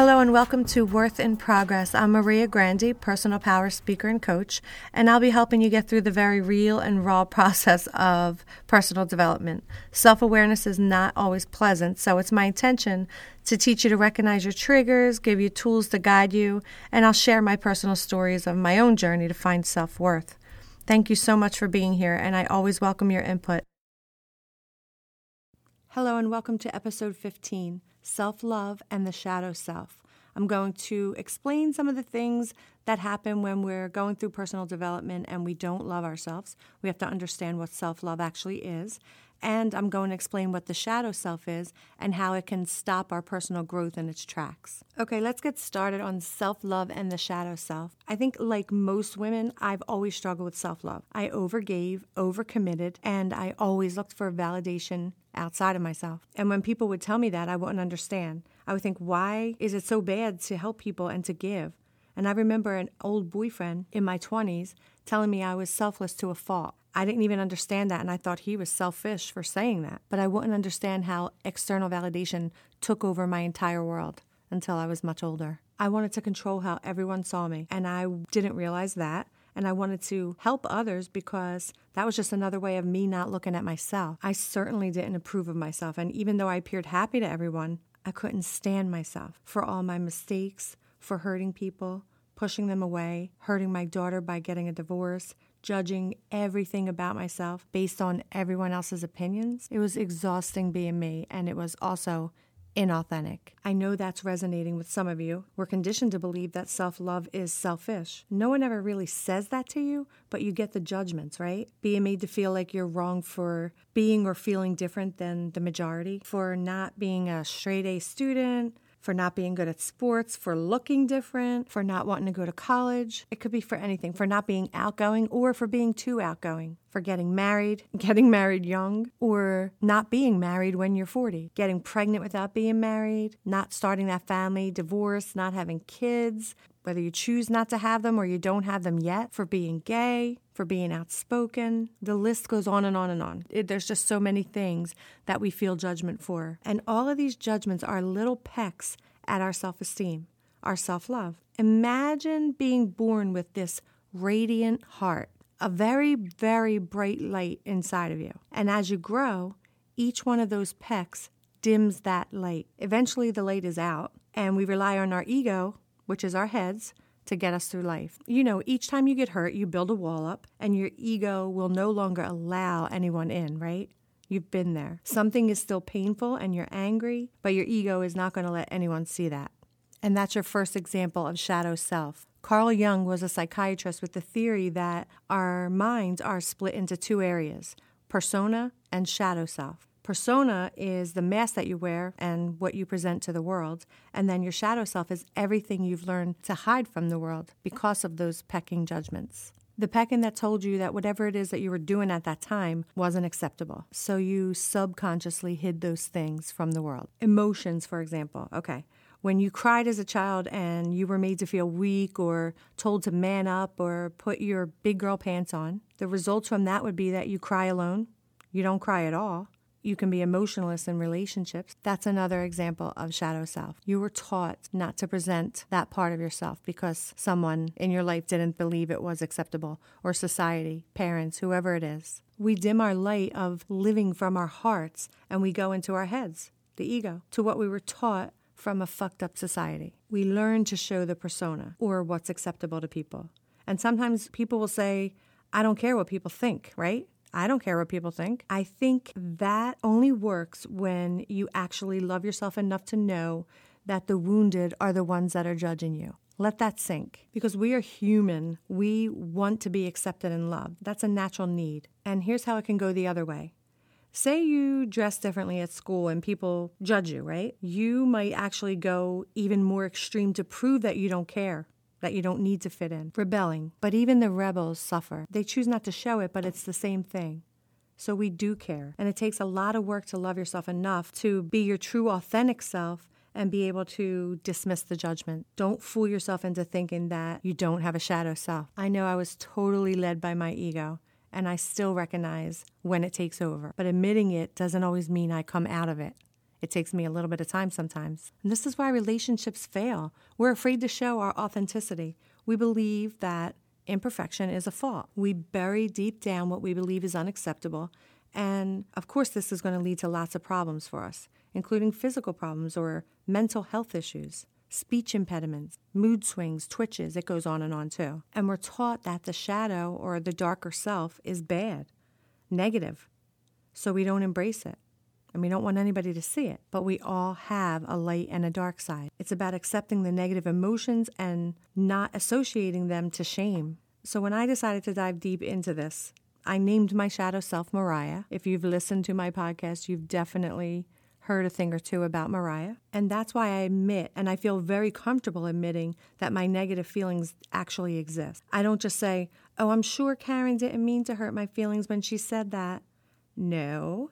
Hello and welcome to Worth in Progress. I'm Maria Grande, personal power speaker and coach, and I'll be helping you get through the very real and raw process of personal development. Self awareness is not always pleasant, so it's my intention to teach you to recognize your triggers, give you tools to guide you, and I'll share my personal stories of my own journey to find self worth. Thank you so much for being here, and I always welcome your input. Hello, and welcome to episode 15 Self Love and the Shadow Self. I'm going to explain some of the things that happen when we're going through personal development and we don't love ourselves. We have to understand what self love actually is. And I'm going to explain what the shadow self is and how it can stop our personal growth in its tracks. Okay, let's get started on self love and the shadow self. I think, like most women, I've always struggled with self love. I overgave, overcommitted, and I always looked for validation outside of myself. And when people would tell me that, I wouldn't understand. I would think, why is it so bad to help people and to give? And I remember an old boyfriend in my 20s telling me I was selfless to a fault. I didn't even understand that, and I thought he was selfish for saying that. But I wouldn't understand how external validation took over my entire world until I was much older. I wanted to control how everyone saw me, and I didn't realize that. And I wanted to help others because that was just another way of me not looking at myself. I certainly didn't approve of myself. And even though I appeared happy to everyone, I couldn't stand myself for all my mistakes, for hurting people, pushing them away, hurting my daughter by getting a divorce, judging everything about myself based on everyone else's opinions. It was exhausting being me, and it was also inauthentic. I know that's resonating with some of you. We're conditioned to believe that self love is selfish. No one ever really says that to you, but you get the judgments, right? Being made to feel like you're wrong for being or feeling different than the majority, for not being a straight A student, for not being good at sports, for looking different, for not wanting to go to college. It could be for anything, for not being outgoing or for being too outgoing, for getting married, getting married young, or not being married when you're 40, getting pregnant without being married, not starting that family, divorce, not having kids, whether you choose not to have them or you don't have them yet, for being gay, for being outspoken. The list goes on and on and on. It, there's just so many things that we feel judgment for. And all of these judgments are little pecks at our self esteem, our self love. Imagine being born with this radiant heart, a very, very bright light inside of you. And as you grow, each one of those pecks dims that light. Eventually, the light is out, and we rely on our ego which is our heads, to get us through life. You know, each time you get hurt, you build a wall up, and your ego will no longer allow anyone in, right? You've been there. Something is still painful and you're angry, but your ego is not going to let anyone see that. And that's your first example of shadow self. Carl Jung was a psychiatrist with the theory that our minds are split into two areas persona and shadow self. Persona is the mask that you wear and what you present to the world. And then your shadow self is everything you've learned to hide from the world because of those pecking judgments. The pecking that told you that whatever it is that you were doing at that time wasn't acceptable. So you subconsciously hid those things from the world. Emotions, for example. Okay. When you cried as a child and you were made to feel weak or told to man up or put your big girl pants on, the results from that would be that you cry alone, you don't cry at all, you can be emotionless in relationships. That's another example of shadow self. You were taught not to present that part of yourself because someone in your life didn't believe it was acceptable, or society, parents, whoever it is. We dim our light of living from our hearts and we go into our heads, the ego, to what we were taught from a fucked up society. We learn to show the persona or what's acceptable to people. And sometimes people will say, I don't care what people think, right? I don't care what people think. I think that only works when you actually love yourself enough to know that the wounded are the ones that are judging you. Let that sink because we are human. We want to be accepted and loved. That's a natural need. And here's how it can go the other way. Say you dress differently at school and people judge you, right? You might actually go even more extreme to prove that you don't care that you don't need to fit in, rebelling. But even the rebels suffer. They choose not to show it, but it's the same thing. So we do care. And it takes a lot of work to love yourself enough to be your true, authentic self and be able to dismiss the judgment. Don't fool yourself into thinking that you don't have a shadow self. I know I was totally led by my ego. And I still recognize when it takes over. But admitting it doesn't always mean I come out of it. It takes me a little bit of time sometimes. And this is why relationships fail. We're afraid to show our authenticity. We believe that imperfection is a fault. We bury deep down what we believe is unacceptable. And of course, this is going to lead to lots of problems for us, including physical problems or mental health issues, speech impediments, mood swings, twitches. It goes on and on too. And we're taught that the shadow or the darker self is bad, negative. So we don't embrace it and we don't want anybody to see it. But we all have a light and a dark side. It's about accepting the negative emotions and not associating them to shame. So when I decided to dive deep into this, I named my shadow self Mariah. If you've listened to my podcast, you've definitely heard a thing or two about Mariah. And that's why I admit, and I feel very comfortable admitting, that my negative feelings actually exist. I don't just say, oh, I'm sure Karen didn't mean to hurt my feelings when she said that. No,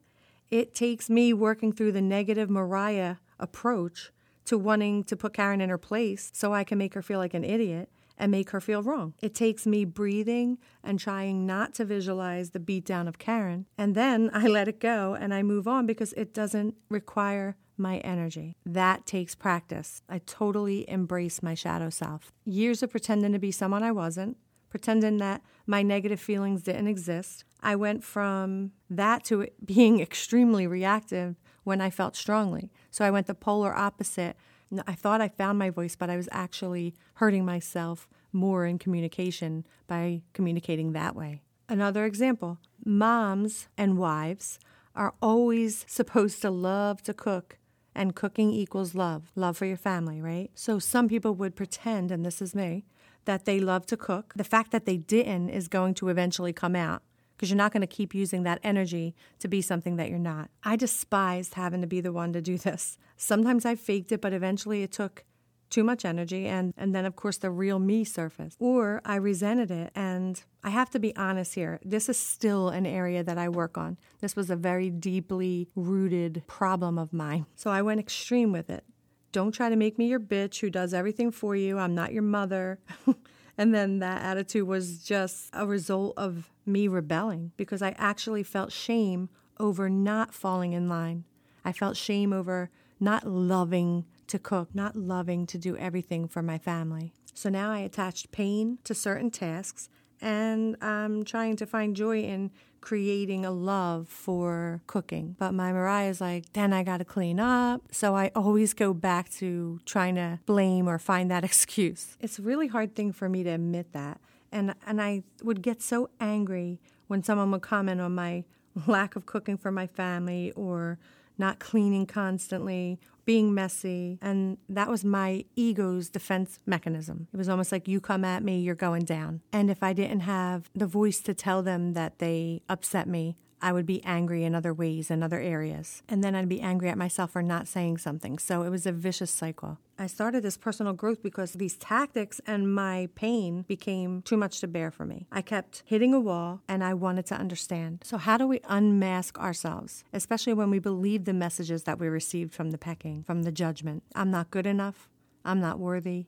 it takes me working through the negative Mariah approach to wanting to put Karen in her place so I can make her feel like an idiot and make her feel wrong. It takes me breathing and trying not to visualize the beatdown of Karen. And then I let it go and I move on because it doesn't require my energy. That takes practice. I totally embrace my shadow self. Years of pretending to be someone I wasn't, pretending that my negative feelings didn't exist. I went from that to being extremely reactive when I felt strongly. So I went the polar opposite. I thought I found my voice, but I was actually hurting myself more in communication by communicating that way. Another example moms and wives are always supposed to love to cook, and cooking equals love, love for your family, right? So some people would pretend, and this is me, that they love to cook. The fact that they didn't is going to eventually come out because you're not going to keep using that energy to be something that you're not. I despised having to be the one to do this. Sometimes I faked it, but eventually it took too much energy and and then of course the real me surfaced or i resented it and i have to be honest here this is still an area that i work on this was a very deeply rooted problem of mine so i went extreme with it don't try to make me your bitch who does everything for you. I'm not your mother. and then that attitude was just a result of me rebelling because I actually felt shame over not falling in line. I felt shame over not loving to cook, not loving to do everything for my family. So now I attached pain to certain tasks and I'm trying to find joy in creating a love for cooking. But my Mariah's like, then I got to clean up. So I always go back to trying to blame or find that excuse. It's a really hard thing for me to admit that. And, and I would get so angry when someone would comment on my lack of cooking for my family or not cleaning constantly being messy. And that was my ego's defense mechanism. It was almost like you come at me, you're going down. And if I didn't have the voice to tell them that they upset me, I would be angry in other ways, in other areas. And then I'd be angry at myself for not saying something. So it was a vicious cycle. I started this personal growth because these tactics and my pain became too much to bear for me. I kept hitting a wall and I wanted to understand. So, how do we unmask ourselves, especially when we believe the messages that we received from the pecking, from the judgment? I'm not good enough. I'm not worthy.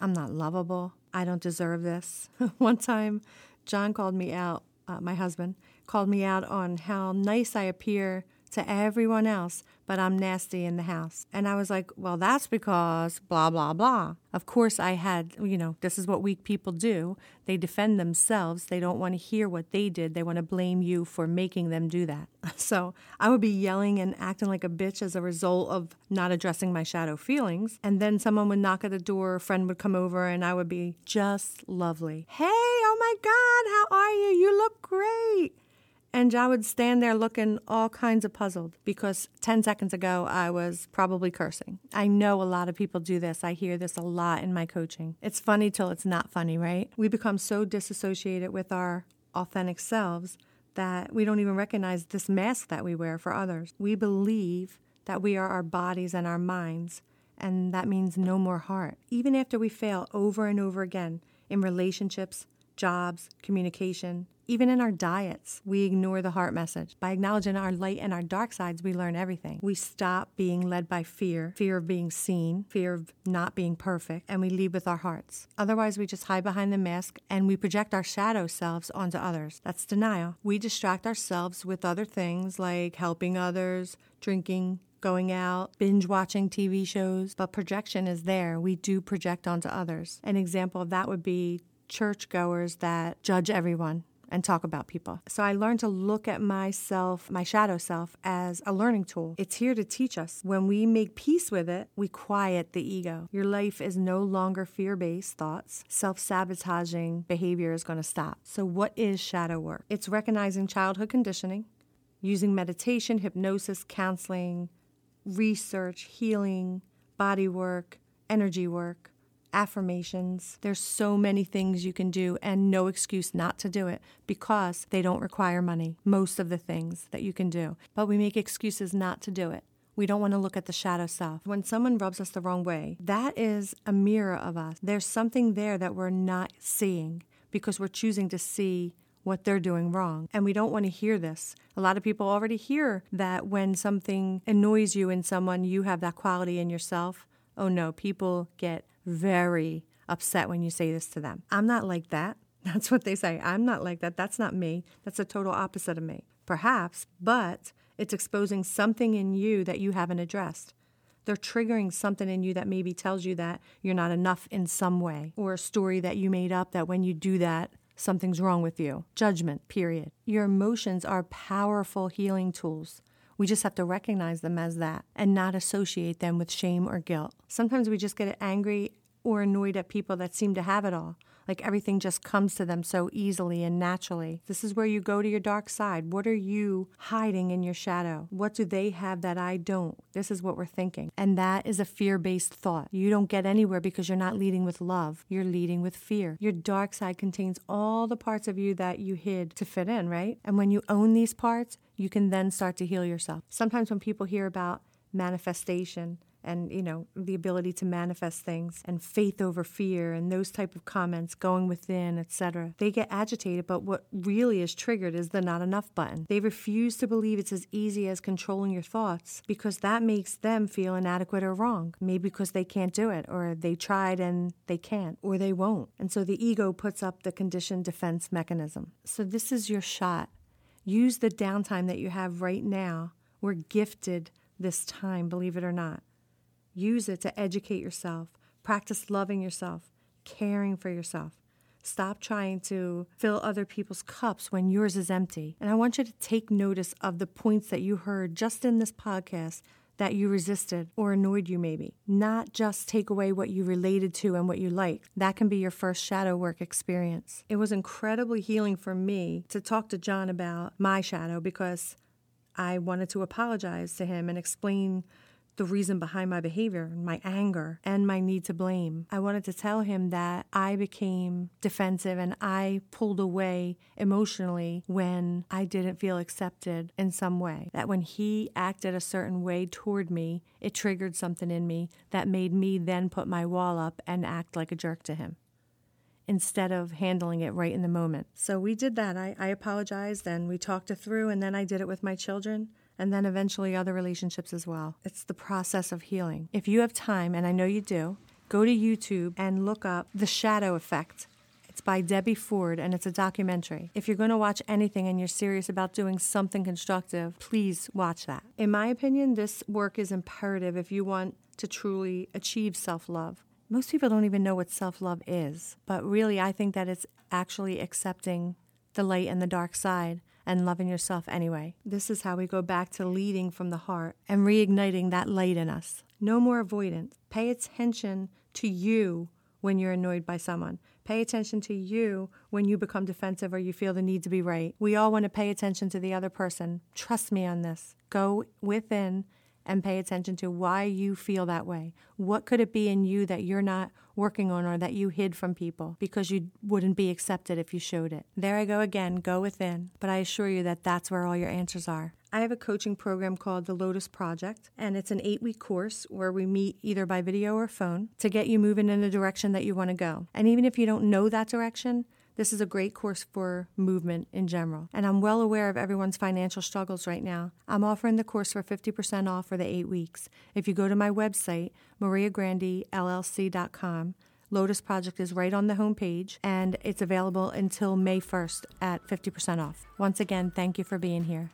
I'm not lovable. I don't deserve this. One time, John called me out, uh, my husband, called me out on how nice I appear to everyone else, but I'm nasty in the house. And I was like, well, that's because blah, blah, blah. Of course, I had, you know, this is what weak people do. They defend themselves. They don't want to hear what they did. They want to blame you for making them do that. So I would be yelling and acting like a bitch as a result of not addressing my shadow feelings. And then someone would knock at the door, a friend would come over, and I would be just lovely. Hey, oh my God, how are you? You look great. And I would stand there looking all kinds of puzzled because 10 seconds ago I was probably cursing. I know a lot of people do this. I hear this a lot in my coaching. It's funny till it's not funny, right? We become so disassociated with our authentic selves that we don't even recognize this mask that we wear for others. We believe that we are our bodies and our minds, and that means no more heart. Even after we fail over and over again in relationships, jobs, communication, even in our diets, we ignore the heart message. By acknowledging our light and our dark sides, we learn everything. We stop being led by fear, fear of being seen, fear of not being perfect, and we lead with our hearts. Otherwise, we just hide behind the mask and we project our shadow selves onto others. That's denial. We distract ourselves with other things like helping others, drinking, going out, binge watching TV shows, but projection is there. We do project onto others. An example of that would be churchgoers that judge everyone and talk about people. So I learned to look at myself, my shadow self, as a learning tool. It's here to teach us. When we make peace with it, we quiet the ego. Your life is no longer fear based thoughts. Self sabotaging behavior is going to stop. So, what is shadow work? It's recognizing childhood conditioning, using meditation, hypnosis, counseling, research, healing, body work, energy work affirmations. There's so many things you can do and no excuse not to do it because they don't require money, most of the things that you can do. But we make excuses not to do it. We don't want to look at the shadow self. When someone rubs us the wrong way, that is a mirror of us. There's something there that we're not seeing because we're choosing to see what they're doing wrong. And we don't want to hear this. A lot of people already hear that when something annoys you in someone, you have that quality in yourself. Oh no, people get very upset when you say this to them. I'm not like that. That's what they say. I'm not like that. That's not me. That's a total opposite of me. Perhaps, but it's exposing something in you that you haven't addressed. They're triggering something in you that maybe tells you that you're not enough in some way, or a story that you made up that when you do that, something's wrong with you. Judgment, period. Your emotions are powerful healing tools. We just have to recognize them as that and not associate them with shame or guilt. Sometimes we just get angry or annoyed at people that seem to have it all. Like everything just comes to them so easily and naturally. This is where you go to your dark side. What are you hiding in your shadow? What do they have that I don't? This is what we're thinking. And that is a fear based thought. You don't get anywhere because you're not leading with love, you're leading with fear. Your dark side contains all the parts of you that you hid to fit in, right? And when you own these parts, you can then start to heal yourself. Sometimes when people hear about manifestation, and you know the ability to manifest things and faith over fear and those type of comments going within etc they get agitated but what really is triggered is the not enough button. They refuse to believe it's as easy as controlling your thoughts because that makes them feel inadequate or wrong. Maybe because they can't do it or they tried and they can't or they won't. And so the ego puts up the conditioned defense mechanism. So this is your shot. Use the downtime that you have right now. We're gifted this time believe it or not Use it to educate yourself, practice loving yourself, caring for yourself. Stop trying to fill other people's cups when yours is empty. And I want you to take notice of the points that you heard just in this podcast that you resisted or annoyed you, maybe. Not just take away what you related to and what you liked. That can be your first shadow work experience. It was incredibly healing for me to talk to John about my shadow because I wanted to apologize to him and explain the reason behind my behavior, my anger, and my need to blame. I wanted to tell him that I became defensive and I pulled away emotionally when I didn't feel accepted in some way. That when he acted a certain way toward me, it triggered something in me that made me then put my wall up and act like a jerk to him instead of handling it right in the moment. So we did that. I, I apologized and we talked it through, and then I did it with my children and then eventually other relationships as well. It's the process of healing. If you have time, and I know you do, go to YouTube and look up The Shadow Effect. It's by Debbie Ford and it's a documentary. If you're going to watch anything and you're serious about doing something constructive, please watch that. In my opinion, this work is imperative if you want to truly achieve self love. Most people don't even know what self love is, but really, I think that it's actually accepting the light and the dark side and loving yourself anyway. This is how we go back to leading from the heart and reigniting that light in us. No more avoidance. Pay attention to you when you're annoyed by someone. Pay attention to you when you become defensive or you feel the need to be right. We all want to pay attention to the other person. Trust me on this. Go within and pay attention to why you feel that way. What could it be in you that you're not working on or that you hid from people because you wouldn't be accepted if you showed it? There I go again, go within. But I assure you that that's where all your answers are. I have a coaching program called the Lotus Project, and it's an eight week course where we meet either by video or phone to get you moving in the direction that you want to go. And even if you don't know that direction, this is a great course for movement in general. And I'm well aware of everyone's financial struggles right now. I'm offering the course for 50% off for the eight weeks. If you go to my website, mariagrandellc.com, Lotus Project is right on the homepage and it's available until May 1st at 50% off. Once again, thank you for being here.